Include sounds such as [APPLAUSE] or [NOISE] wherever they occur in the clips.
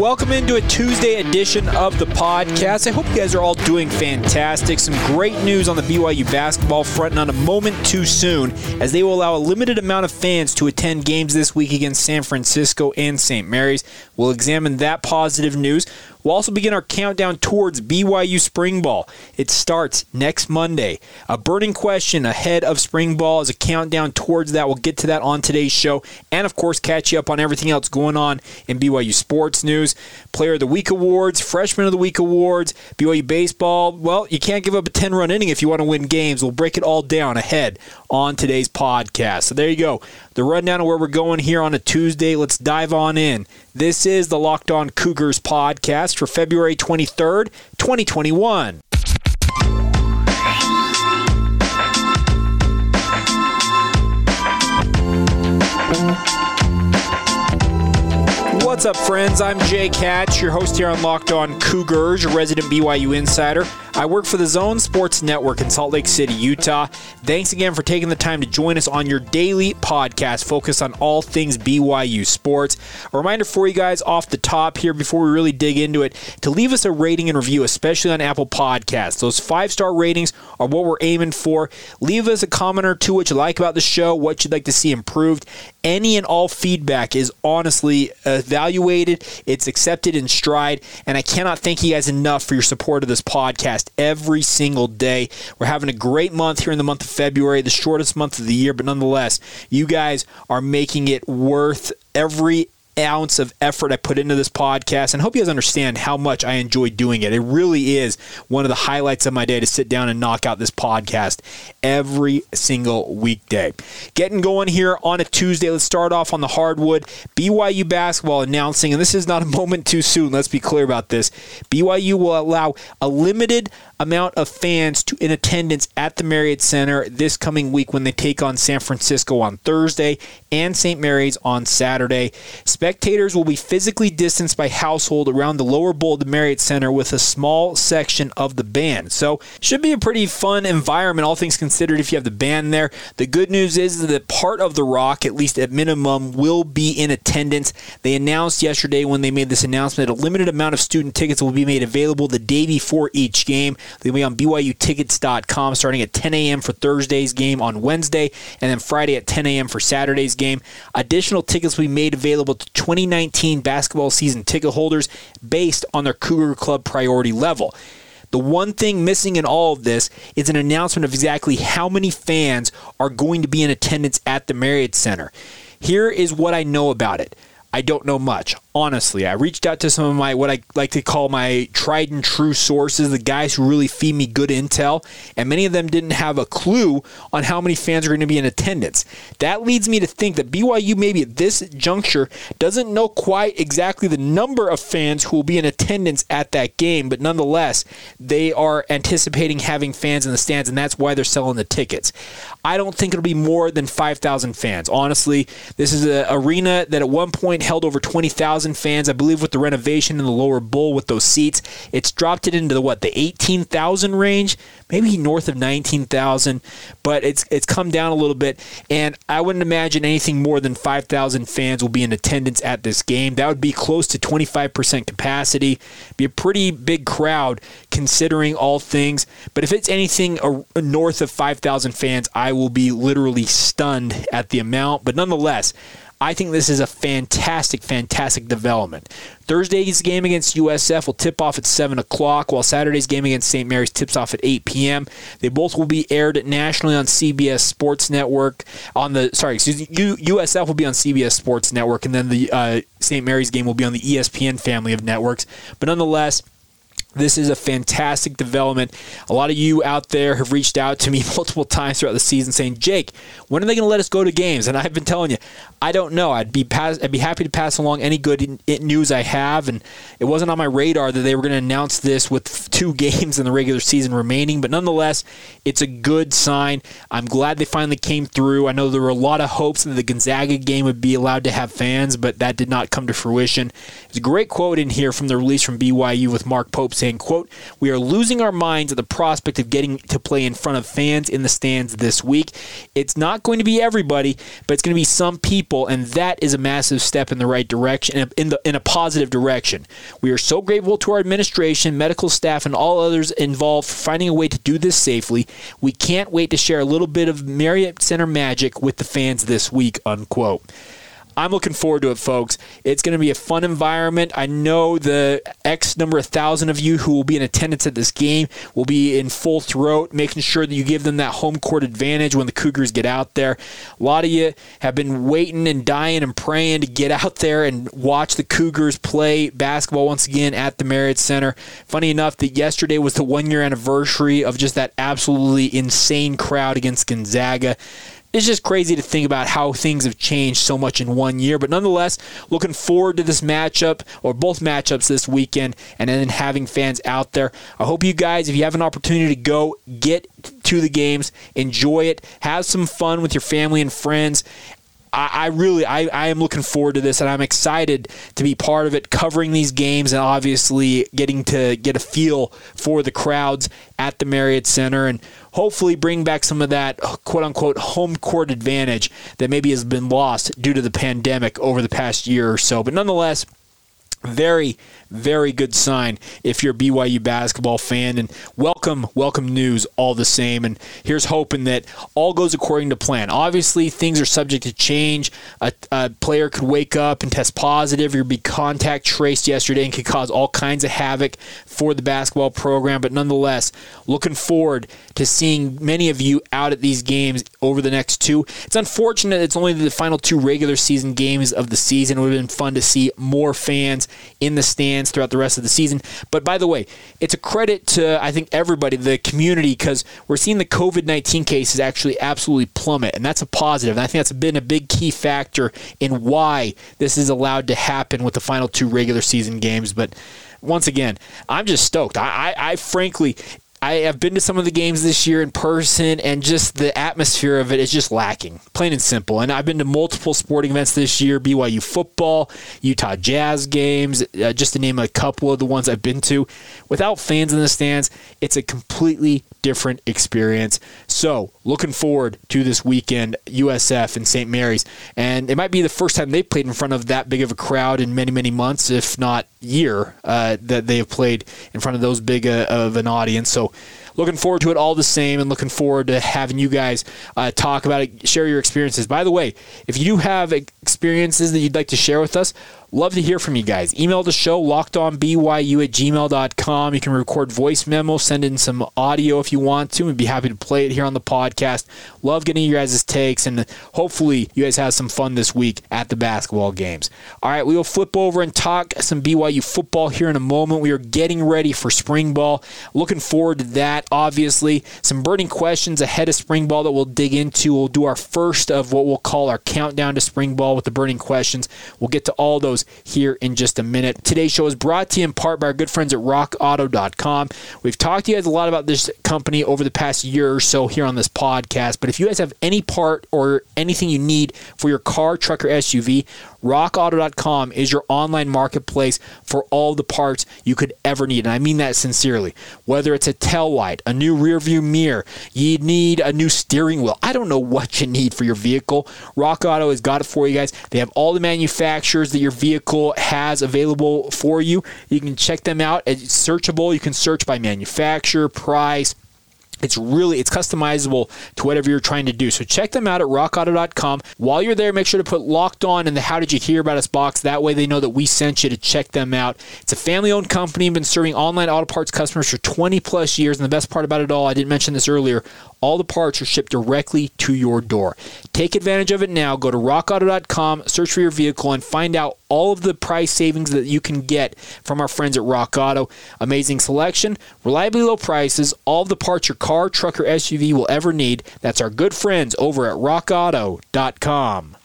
Welcome into a Tuesday edition of the podcast. I hope you guys are all doing fantastic. Some great news on the BYU basketball front, not a moment too soon, as they will allow a limited amount of fans to attend games this week against San Francisco and St. Mary's. We'll examine that positive news. We'll also begin our countdown towards BYU Spring Ball. It starts next Monday. A burning question ahead of Spring Ball is a countdown towards that. We'll get to that on today's show. And of course, catch you up on everything else going on in BYU sports news. Player of the Week awards, Freshman of the Week awards, BYU baseball. Well, you can't give up a 10 run inning if you want to win games. We'll break it all down ahead on today's podcast. So there you go. The rundown of where we're going here on a Tuesday. Let's dive on in. This is the Locked On Cougars podcast for February 23rd, 2021. What's up, friends? I'm Jake Hatch, your host here on Locked On Cougars, your resident BYU insider. I work for the Zone Sports Network in Salt Lake City, Utah. Thanks again for taking the time to join us on your daily podcast focused on all things BYU sports. A reminder for you guys off the top here before we really dig into it to leave us a rating and review, especially on Apple Podcasts. Those five star ratings are what we're aiming for. Leave us a comment or two what you like about the show, what you'd like to see improved. Any and all feedback is honestly uh, evaluated, it's accepted in stride, and I cannot thank you guys enough for your support of this podcast every single day. We're having a great month here in the month of February, the shortest month of the year, but nonetheless, you guys are making it worth every ounce of effort I put into this podcast and hope you guys understand how much I enjoy doing it. It really is one of the highlights of my day to sit down and knock out this podcast every single weekday. Getting going here on a Tuesday. Let's start off on the hardwood. BYU basketball announcing, and this is not a [LAUGHS] moment too soon, let's be clear about this. BYU will allow a limited amount of fans to in attendance at the Marriott Center this coming week when they take on San Francisco on Thursday and St. Mary's on Saturday. Spectators will be physically distanced by household around the lower bowl of the Marriott Center with a small section of the band. So, should be a pretty fun environment, all things considered, if you have the band there. The good news is that part of the Rock, at least at minimum, will be in attendance. They announced yesterday when they made this announcement that a limited amount of student tickets will be made available the day before each game. They'll be on BYUtickets.com starting at 10 a.m. for Thursday's game on Wednesday, and then Friday at 10 a.m. for Saturday's game. Additional tickets will be made available to 2019 basketball season ticket holders based on their Cougar Club priority level. The one thing missing in all of this is an announcement of exactly how many fans are going to be in attendance at the Marriott Center. Here is what I know about it. I don't know much honestly. I reached out to some of my what I like to call my tried and true sources, the guys who really feed me good intel, and many of them didn't have a clue on how many fans are going to be in attendance. That leads me to think that BYU maybe at this juncture doesn't know quite exactly the number of fans who will be in attendance at that game, but nonetheless, they are anticipating having fans in the stands and that's why they're selling the tickets. I don't think it'll be more than 5,000 fans. Honestly, this is an arena that at one point held over 20,000 fans. I believe with the renovation in the lower bowl with those seats, it's dropped it into the what the 18,000 range, maybe north of 19,000, but it's it's come down a little bit. And I wouldn't imagine anything more than 5,000 fans will be in attendance at this game. That would be close to 25% capacity. Be a pretty big crowd considering all things. But if it's anything north of 5,000 fans, I will be literally stunned at the amount. But nonetheless. I think this is a fantastic, fantastic development. Thursday's game against USF will tip off at 7 o'clock, while Saturday's game against St. Mary's tips off at 8 p.m. They both will be aired nationally on CBS Sports Network. On the sorry, excuse me, USF will be on CBS Sports Network, and then the uh, St. Mary's game will be on the ESPN family of networks. But nonetheless, This is a fantastic development. A lot of you out there have reached out to me [LAUGHS] multiple times throughout the season saying, "Jake, when are they going to let us go to games?" And I've been telling you, I don't know. I'd be pass- I'd be happy to pass along any good news I have, and it wasn't on my radar that they were going to announce this with [LAUGHS] two games in the regular season remaining. But nonetheless, it's a good sign. I'm glad they finally came through. I know there were a lot of hopes that the Gonzaga game would be allowed to have fans, but that did not come to fruition. There's a great quote in here from the release from BYU with Mark Pope saying, quote, We are losing our minds at the prospect of getting to play in front of fans in the stands this week. It's not going to be everybody, but it's going to be some people, and that is a massive step in the right direction, in, the, in a positive direction. We are so grateful to our administration, medical staff, and all others involved for finding a way to do this safely. We can't wait to share a little bit of Marriott Center magic with the fans this week, unquote. I'm looking forward to it, folks. It's going to be a fun environment. I know the X number of thousand of you who will be in attendance at this game will be in full throat, making sure that you give them that home court advantage when the Cougars get out there. A lot of you have been waiting and dying and praying to get out there and watch the Cougars play basketball once again at the Marriott Center. Funny enough, that yesterday was the one year anniversary of just that absolutely insane crowd against Gonzaga it's just crazy to think about how things have changed so much in one year. But nonetheless, looking forward to this matchup or both matchups this weekend and then having fans out there. I hope you guys, if you have an opportunity to go, get to the games, enjoy it, have some fun with your family and friends. I, I really I, I am looking forward to this and I'm excited to be part of it, covering these games and obviously getting to get a feel for the crowds at the Marriott Center and hopefully bring back some of that quote unquote home court advantage that maybe has been lost due to the pandemic over the past year or so. But nonetheless, very, very good sign if you're a BYU basketball fan. And welcome, welcome news all the same. And here's hoping that all goes according to plan. Obviously, things are subject to change. A, a player could wake up and test positive or be contact traced yesterday and could cause all kinds of havoc for the basketball program. But nonetheless, looking forward to seeing many of you out at these games over the next two. It's unfortunate it's only the final two regular season games of the season. It would have been fun to see more fans in the stands throughout the rest of the season. But by the way, it's a credit to, I think, everybody, the community, because we're seeing the COVID 19 cases actually absolutely plummet. And that's a positive. And I think that's been a big key factor in why this is allowed to happen with the final two regular season games. But once again, I'm just stoked. I, I, I frankly, I have been to some of the games this year in person, and just the atmosphere of it is just lacking, plain and simple. And I've been to multiple sporting events this year BYU football, Utah Jazz games, uh, just to name a couple of the ones I've been to. Without fans in the stands, it's a completely different experience. So, looking forward to this weekend, USF and St. Mary's. And it might be the first time they've played in front of that big of a crowd in many, many months, if not year, uh, that they have played in front of those big uh, of an audience. So, looking forward to it all the same and looking forward to having you guys uh, talk about it, share your experiences. By the way, if you do have experiences that you'd like to share with us, Love to hear from you guys. Email the show, lockedonbyu at gmail.com. You can record voice memo, send in some audio if you want to, and be happy to play it here on the podcast. Love getting your guys' takes, and hopefully you guys have some fun this week at the basketball games. All right, we will flip over and talk some BYU football here in a moment. We are getting ready for spring ball. Looking forward to that, obviously. Some burning questions ahead of spring ball that we'll dig into. We'll do our first of what we'll call our countdown to spring ball with the burning questions. We'll get to all those here in just a minute. Today's show is brought to you in part by our good friends at rockauto.com. We've talked to you guys a lot about this company over the past year or so here on this podcast, but if you guys have any part or anything you need for your car, truck, or SUV, rockauto.com is your online marketplace for all the parts you could ever need. And I mean that sincerely. Whether it's a tail light, a new rear view mirror, you need a new steering wheel. I don't know what you need for your vehicle. Rock Auto has got it for you guys. They have all the manufacturers that your vehicle has available for you. You can check them out. It's searchable. You can search by manufacturer, price, it's really it's customizable to whatever you're trying to do. So check them out at rockauto.com. While you're there, make sure to put locked on in the how did you hear about us box. That way they know that we sent you to check them out. It's a family-owned company, been serving online auto parts customers for 20 plus years. And the best part about it all, I didn't mention this earlier, All the parts are shipped directly to your door. Take advantage of it now. Go to rockauto.com, search for your vehicle, and find out all of the price savings that you can get from our friends at Rock Auto. Amazing selection, reliably low prices, all the parts your car, truck, or SUV will ever need. That's our good friends over at rockauto.com.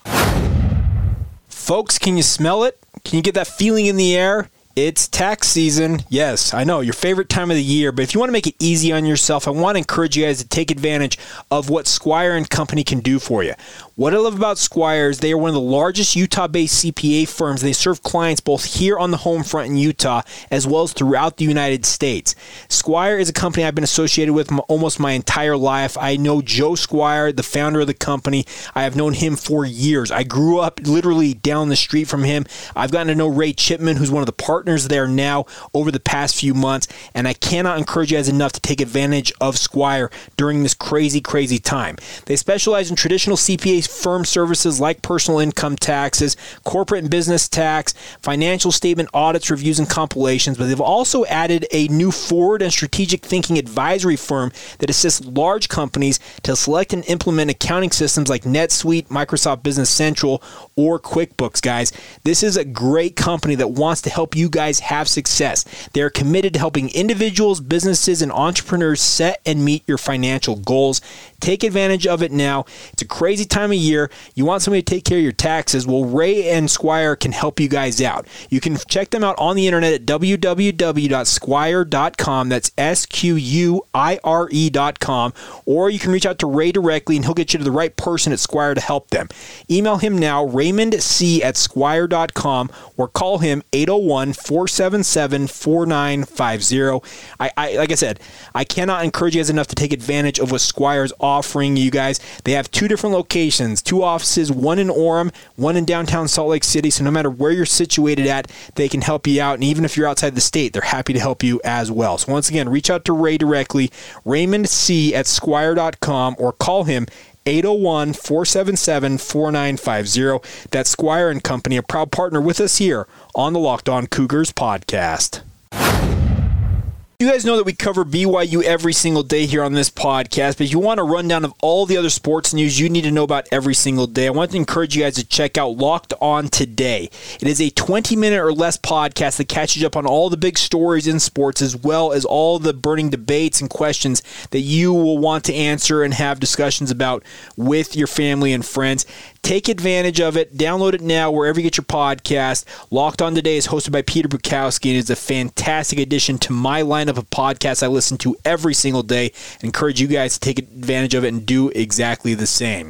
Folks, can you smell it? Can you get that feeling in the air? It's tax season. Yes, I know, your favorite time of the year. But if you want to make it easy on yourself, I want to encourage you guys to take advantage of what Squire and Company can do for you. What I love about Squire is they are one of the largest Utah based CPA firms. They serve clients both here on the home front in Utah as well as throughout the United States. Squire is a company I've been associated with almost my entire life. I know Joe Squire, the founder of the company. I have known him for years. I grew up literally down the street from him. I've gotten to know Ray Chipman, who's one of the partners there now over the past few months, and I cannot encourage you guys enough to take advantage of Squire during this crazy, crazy time. They specialize in traditional CPA firm services like personal income taxes, corporate and business tax, financial statement audits, reviews, and compilations. But they've also added a new forward and strategic thinking advisory firm that assists large companies to select and implement accounting systems like NetSuite, Microsoft Business Central, or QuickBooks, guys. This is a great company that wants to help you guys have success. They're committed to helping individuals, businesses, and entrepreneurs set and meet your financial goals. Take advantage of it now. It's a crazy time of year. You want somebody to take care of your taxes. Well, Ray and Squire can help you guys out. You can check them out on the internet at www.squire.com. That's S Q U I R E.com. Or you can reach out to Ray directly and he'll get you to the right person at Squire to help them. Email him now, Raymond C at squire.com, or call him 801 477 4950. I, like I said, I cannot encourage you guys enough to take advantage of what Squire's offering you guys. They have two different locations, two offices, one in Orem, one in downtown Salt Lake City. So no matter where you're situated at, they can help you out. And even if you're outside the state, they're happy to help you as well. So once again, reach out to Ray directly, Raymond C at squire.com, or call him 801 477 4950. That's Squire and Company, a proud partner with us here on the Locked On Cougars podcast. You guys know that we cover BYU every single day here on this podcast, but if you want a rundown of all the other sports news you need to know about every single day, I want to encourage you guys to check out Locked On Today. It is a 20 minute or less podcast that catches up on all the big stories in sports as well as all the burning debates and questions that you will want to answer and have discussions about with your family and friends. Take advantage of it. Download it now wherever you get your podcast. Locked On Today is hosted by Peter Bukowski and is a fantastic addition to my lineup of podcasts I listen to every single day. I encourage you guys to take advantage of it and do exactly the same.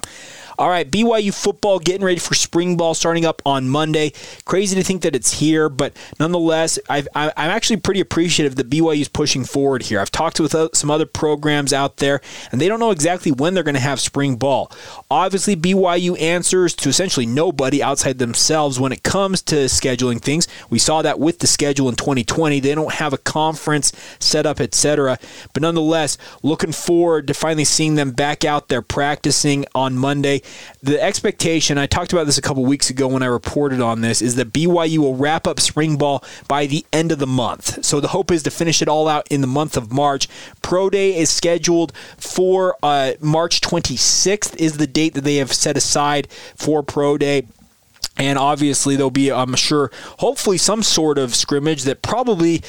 All right, BYU football getting ready for spring ball starting up on Monday. Crazy to think that it's here, but nonetheless, i am actually pretty appreciative that BYU is pushing forward here. I've talked with uh, some other programs out there, and they don't know exactly when they're going to have spring ball. Obviously, BYU answers to essentially nobody outside themselves when it comes to scheduling things. We saw that with the schedule in 2020. They don't have a conference set up, etc. But nonetheless, looking forward to finally seeing them back out there practicing on Monday the expectation, I talked about this a couple weeks ago when I reported on this, is that BYU will wrap up spring ball by the end of the month. So the hope is to finish it all out in the month of March. Pro Day is scheduled for uh, March 26th, is the date that they have set aside for Pro Day. And obviously, there'll be, I'm sure, hopefully, some sort of scrimmage that probably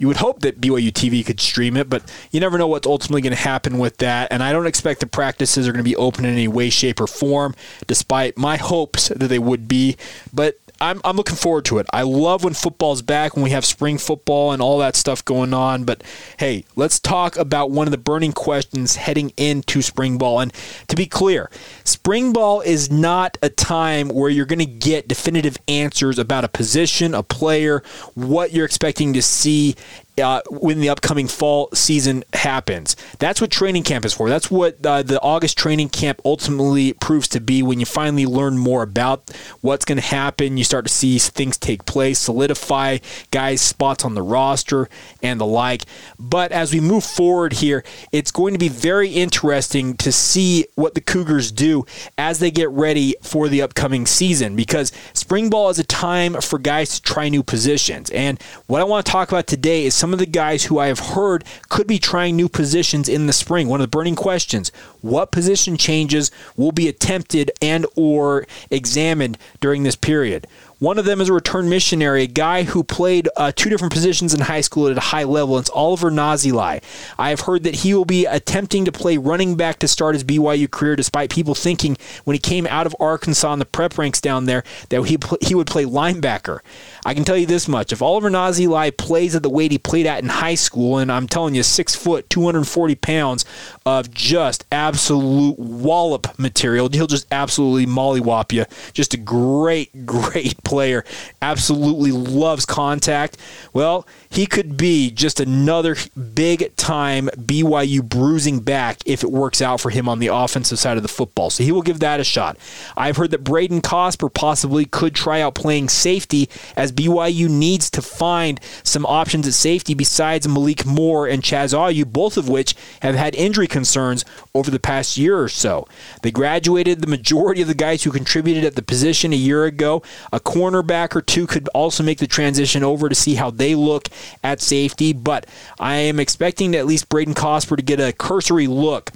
you would hope that BYU TV could stream it, but you never know what's ultimately going to happen with that. And I don't expect the practices are going to be open in any way, shape, or form, despite my hopes that they would be. But I'm, I'm looking forward to it. I love when football's back, when we have spring football and all that stuff going on. But hey, let's talk about one of the burning questions heading into spring ball. And to be clear, spring ball is not a time where you're going to get definitive answers about a position, a player, what you're expecting to see uh, when the upcoming fall season happens. That's what training camp is for. That's what uh, the August training camp ultimately proves to be when you finally learn more about what's going to happen. You start to see things take place, solidify guys' spots on the roster, and the like. But as we move forward here, it's going to be very interesting to see what the Cougars do as they get ready for the upcoming season because spring ball is a time for guys to try new positions. And what I want to talk about today is some some of the guys who I have heard could be trying new positions in the spring. One of the burning questions: What position changes will be attempted and or examined during this period? One of them is a return missionary, a guy who played uh, two different positions in high school at a high level. It's Oliver Nazilai. I have heard that he will be attempting to play running back to start his BYU career, despite people thinking when he came out of Arkansas in the prep ranks down there that he he would play linebacker. I can tell you this much: if Oliver Nazilai plays at the weight he played at in high school, and I'm telling you, six foot, 240 pounds of just absolute wallop material, he'll just absolutely mollywop you. Just a great, [LAUGHS] great player, absolutely loves contact. Well, he could be just another big time BYU bruising back if it works out for him on the offensive side of the football. So he will give that a shot. I've heard that Brayden Cosper possibly could try out playing safety as BYU needs to find some options at safety besides Malik Moore and Chaz Ayu, both of which have had injury concerns over the past year or so. They graduated the majority of the guys who contributed at the position a year ago. A cornerback or two could also make the transition over to see how they look at safety, but I am expecting at least Brayden Cosper to get a cursory look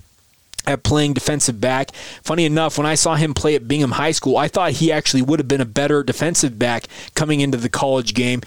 at playing defensive back. Funny enough, when I saw him play at Bingham High School, I thought he actually would have been a better defensive back coming into the college game.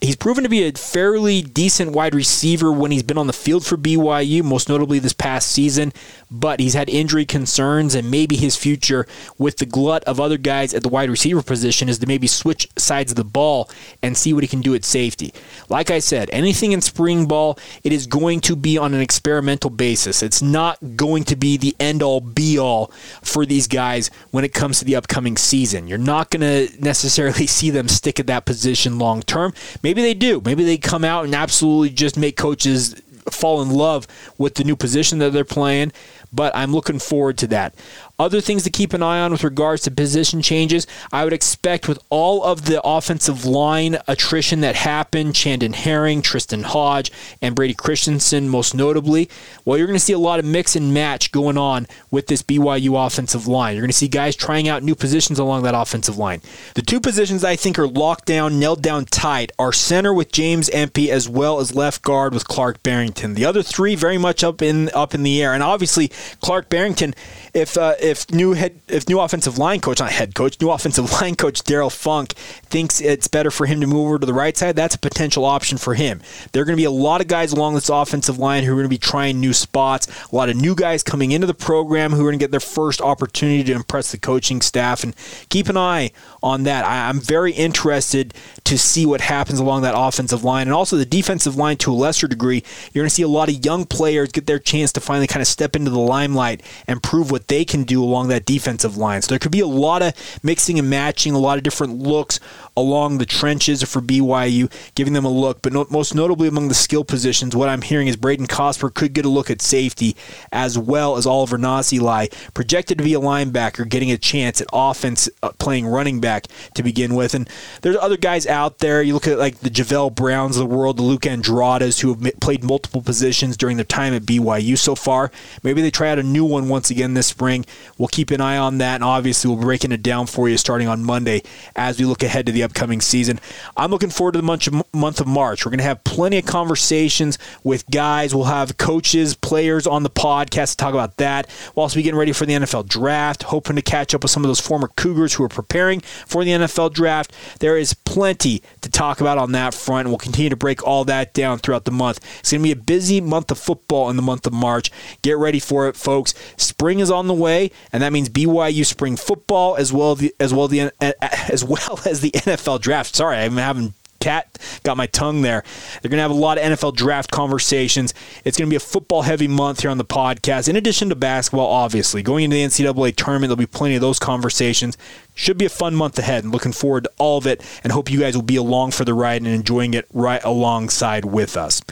He's proven to be a fairly decent wide receiver when he's been on the field for BYU, most notably this past season, but he's had injury concerns, and maybe his future with the glut of other guys at the wide receiver position is to maybe switch sides of the ball and see what he can do at safety. Like I said, anything in spring ball, it is going to be on an experimental basis. It's not going to be the end all be all for these guys when it comes to the upcoming season. You're not going to necessarily [LAUGHS] see them stick at that position long term. Maybe they do. Maybe they come out and absolutely just make coaches fall in love with the new position that they're playing but I'm looking forward to that. Other things to keep an eye on with regards to position changes, I would expect with all of the offensive line attrition that happened, Chandon Herring, Tristen Hoge, and Brady Christensen most notably, well, you're going to see a lot of mix and match going on with this BYU offensive line. You're going to see guys trying out new positions along that offensive line. The two positions I think are locked down, nailed down tight are center with James Empey as well as left guard with Clark Barrington. The other three very much up in up in the air. And obviously Clark Barrington, if uh, if new head if new offensive line coach, not head coach, new offensive [LAUGHS] line coach Darrell Funk thinks it's better for him to move over to the right side, that's a potential option for him. There are going to be a lot of guys along this offensive line who are going to be trying new spots. A lot of new guys coming into the program who are going to get their first opportunity to impress the coaching staff, and keep an eye on that. I, I'm very interested to see what happens along that offensive line and also the defensive line to a lesser degree. You're going to see a lot of young players get their chance to finally kind of step into the limelight and prove what they can do along that defensive line. So there could be a lot of mixing and matching, a lot of different looks along the trenches for BYU, giving them a look. But no, most notably among the skill positions, what I'm hearing is Brayden Cosper could get a look at safety as well as Oliver Nazilai, projected to be a linebacker, getting a chance at offense uh, playing running back to begin with. And there's other guys out there. You look at like the Javell Browns of the world, the Luke Andradas, who have played multiple positions during their time at BYU so far. Maybe they try out a new one once again this spring. We'll keep an eye on that, and obviously we'll be breaking it down for you starting on Monday as we look ahead to the upcoming season. I'm looking forward to the month of, month of March. We're going to have plenty of conversations with guys. We'll have coaches, players on the podcast to talk about that. We'll also be getting ready for the NFL draft, hoping to catch up with some of those former Cougars who are preparing for the NFL draft. There is plenty to talk about on that front, and we'll continue to break all that down throughout the month. It's going to be a busy month of football in the month of March. Get ready for it, folks. Spring is on the way, and that means BYU spring football as well as well the as well [LAUGHS] as the NFL draft. Sorry, I'm having cat got my tongue there. They're going to have a lot of NFL draft conversations. It's going to be a football heavy month here on the podcast, in addition to basketball, obviously. Going into the NCAA tournament, there'll be plenty of those conversations. Should be a fun month ahead and looking forward to all of it and hope you guys will be along for the ride and enjoying it right alongside with us.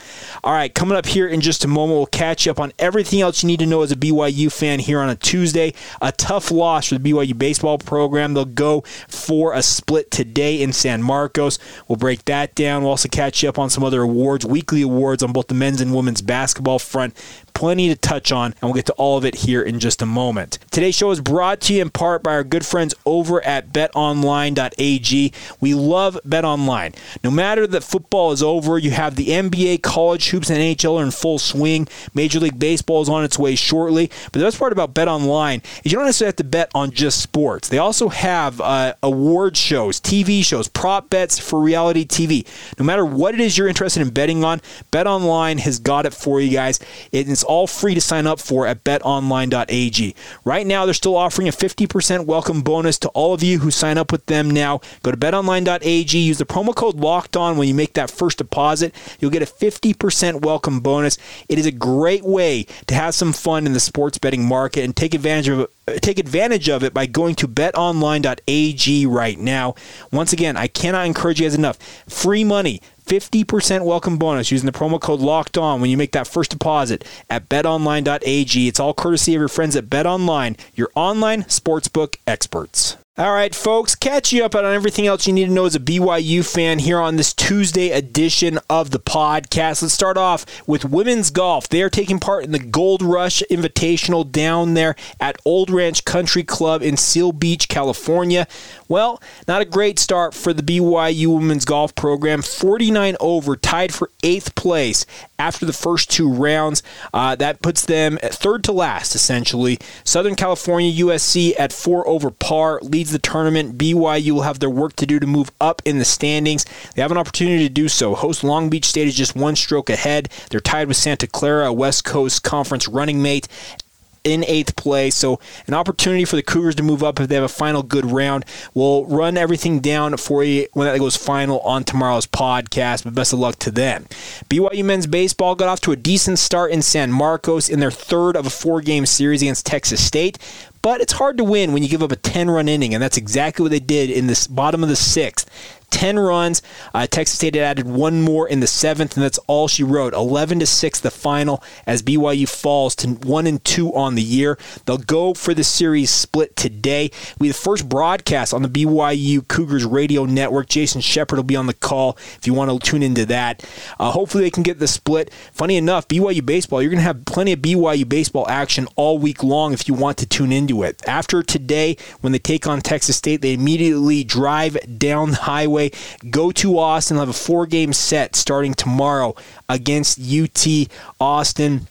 All right, coming up here in just a moment, we'll catch you up on everything else you need to know as a BYU fan here on a Tuesday. A tough loss for the BYU baseball program. They'll go for a split today in San Marcos. We'll break that down. We'll also catch you up on some other awards, weekly awards on both the men's and women's basketball front. Plenty to touch on, and we'll get to all of it here in just a moment. Today's show is brought to you in part by our good friends over at betonline.ag. We love betonline. No matter that football is over, you have the NBA, college hoops, and NHL are in full swing. Major League Baseball is on its way shortly. But the best part about betonline is you don't necessarily have to bet on just sports. They also have uh, award shows, TV shows, prop bets for reality TV. No matter what it is you're interested in betting on, betonline has got it for you guys. It's all free to sign up for at betonline.ag. Right now, they're still offering a 50% welcome bonus to all of you who sign up with them now. Go to betonline.ag, use the promo code locked on when you make that first deposit. You'll get a 50% welcome bonus. It is a great way to have some fun in the sports betting market and take advantage of take advantage of it by going to betonline.ag right now. Once again, I cannot encourage you guys enough. Free money, 50% welcome bonus using the promo code locked on when you make that first deposit at betonline.ag. It's all courtesy of your friends at BetOnline, your online sportsbook experts. All right, folks, catch you up on everything else you need to know as a BYU fan here on this Tuesday edition of the podcast. Let's start off with women's golf. They are taking part in the Gold Rush Invitational down there at Old Ranch Country Club in Seal Beach, California. Well, not a great start for the BYU women's golf program. 49 over, tied for eighth place after the first two rounds. Uh, that puts them third to last, essentially. Southern California USC at four over par leads the tournament. BYU will have their work to do to move up in the standings. They have an opportunity to do so. Host Long Beach State is just one stroke ahead. They're tied with Santa Clara, a West Coast Conference running mate in eighth place. So, an opportunity for the Cougars to move up if they have a final good round. We'll run everything down for you when that goes final on tomorrow's podcast, but best of luck to them. BYU men's baseball got off to a decent start in San Marcos in their third of a four game series against Texas State. But it's hard to win when you give up a 10 run inning, and that's exactly what they did in the bottom of the sixth. 10 runs. Uh, Texas State had added one more in the seventh, and that's all she wrote. 11 to 6 the final as BYU falls to 1 and 2 on the year. They'll go for the series split today. We the first broadcast on the BYU Cougars radio network. Jason Shepard will be on the call if you want to tune into that. Uh, hopefully, they can get the split. Funny enough, BYU baseball, you're going to have plenty of BYU baseball action all week long if you want to tune into it. After today, when they take on Texas State, they immediately drive down the highway Go to Austin. They'll have a four game set starting tomorrow against UT Austin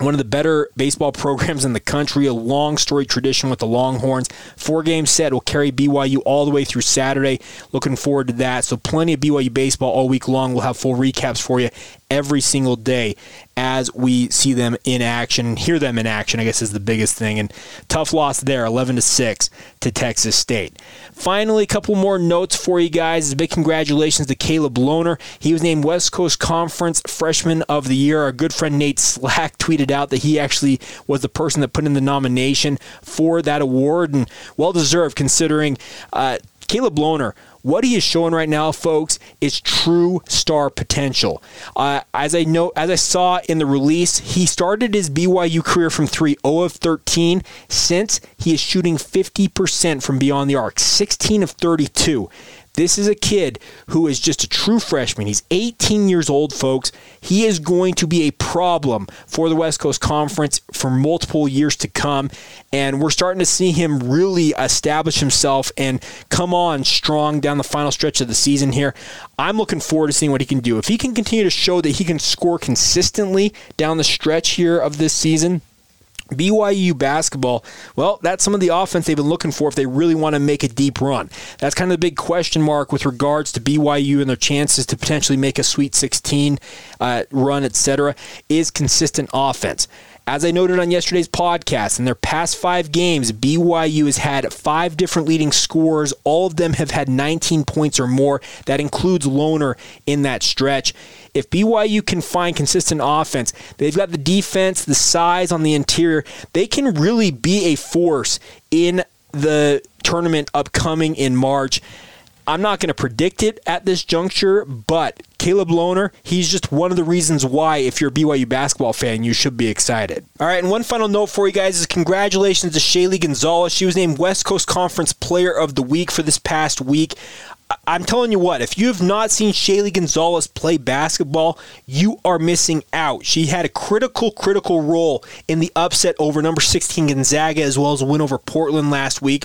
one of the better baseball programs in the country, a long story tradition with the Longhorns. Four game set will carry BYU all the way through Saturday. Looking forward to that. So, plenty of BYU baseball all week long. We'll have full recaps for you every single day as we see them in action, and hear them in action, I guess is the biggest thing. And tough loss there, 11 to 6 to Texas State. Finally, a couple more notes for you guys. Big congratulations to Caleb Lohner. He was named West Coast Conference Freshman of the Year. Our good friend Nate Slack tweeted out that he actually was the person that put in the nomination for that award, and well deserved considering uh, Caleb Lohner what he is showing right now, folks, is true star potential. Uh, as I know, as I saw in the release, he started his BYU career from three, 0 of 13. Since he is shooting 50% from beyond the arc, 16 of 32. This is a kid who is just a true freshman. He's 18 years old, folks. He is going to be a problem for the West Coast Conference for multiple years to come. And we're starting to see him really establish himself and come on strong down the final stretch of the season here. I'm looking forward to seeing what he can do. If he can continue to show that he can score consistently down the stretch here of this season, BYU basketball, well, that's some of the offense they've been looking for if they really want to make a deep run. That's kind of the big question mark with regards to BYU and their chances to potentially make a Sweet 16 uh, run, etc. Is consistent offense. As I noted on yesterday's podcast, in their past five games, BYU has had five different leading scorers. All of them have had 19 points or more. That includes Lohner in that stretch. If BYU can find consistent offense, they've got the defense, the size on the interior. They can really be a force in the tournament upcoming in March. I'm not going to predict it at this juncture, but Caleb Lohner, he's just one of the reasons why, if you're a BYU basketball fan, you should be excited. All right, and one final note for you guys is congratulations to Shaylee Gonzalez. She was named West Coast Conference Player of the Week for this past week. I'm telling you what, if you have not seen Shaylee Gonzalez play basketball, you are missing out. She had a critical, critical role in the upset over number 16 Gonzaga, as well as a win over Portland last week.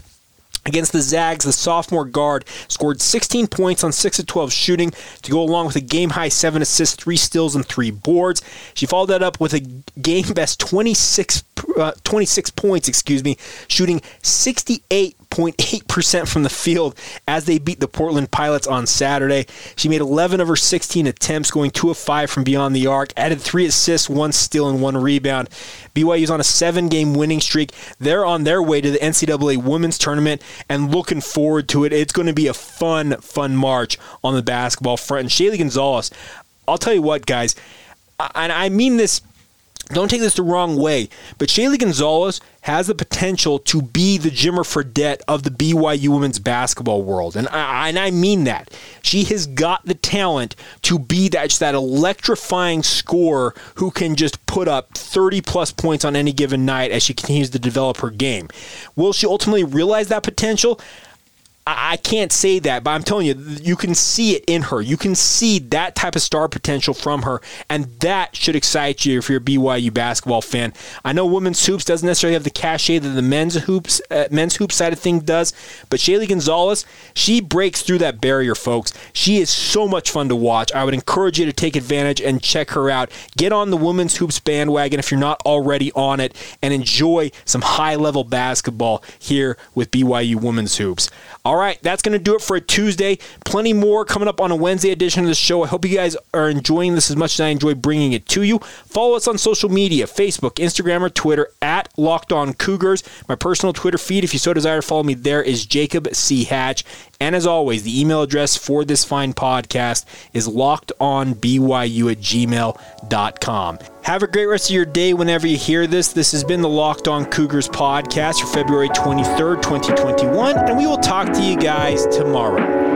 Against the Zags, the sophomore guard scored 16 points on 6 of 12 shooting to go along with a game high 7 assists, 3 steals, and 3 boards. She followed that up with a game best 26, uh, 26 points, excuse me, shooting 68 0.8% from the field as they beat the Portland Pilots on Saturday. She made 11 of her 16 attempts, going 2 of 5 from beyond the arc, added 3 assists, 1 steal, and 1 rebound. BYU's on a seven game winning streak. They're on their way to the NCAA Women's Tournament and looking forward to it. It's going to be a fun, fun March on the basketball front. And Shaylee Gonzalez, I'll tell you what, guys, and I mean this don't take this the wrong way, but Shaylee Gonzalez has the potential to be the Jimmer Fredette of the BYU women's basketball world. And I, and I mean that. She has got the talent to be that, that electrifying scorer who can just put up 30 plus points on any given night as she continues to develop her game. Will she ultimately realize that potential? I can't say that, but I'm telling you, you can see it in her. You can see that type of star potential from her, and that should excite you if you're a BYU basketball fan. I know women's hoops doesn't necessarily have the cachet that the men's hoops, uh, men's hoop side of things does, but Shaylee Gonzalez, she breaks through that barrier, folks. She is so much fun to watch. I would encourage you to take advantage and check her out. Get on the women's hoops bandwagon if you're not already on it, and enjoy some high level basketball here with BYU women's hoops. All right, that's going to do it for a Tuesday. Plenty more coming up on a Wednesday edition of the show. I hope you guys are enjoying this as much as I enjoy bringing it to you. Follow us on social media Facebook, Instagram, or Twitter at Locked On Cougars. My personal Twitter feed, if you so desire to follow me there, is Jacob C. Hatch. And as always, the email address for this fine podcast is lockedonbyu at gmail.com. Have a great rest of your day whenever you hear this. This has been the Locked On Cougars podcast for February 23rd, 2021, and we will talk to you guys tomorrow.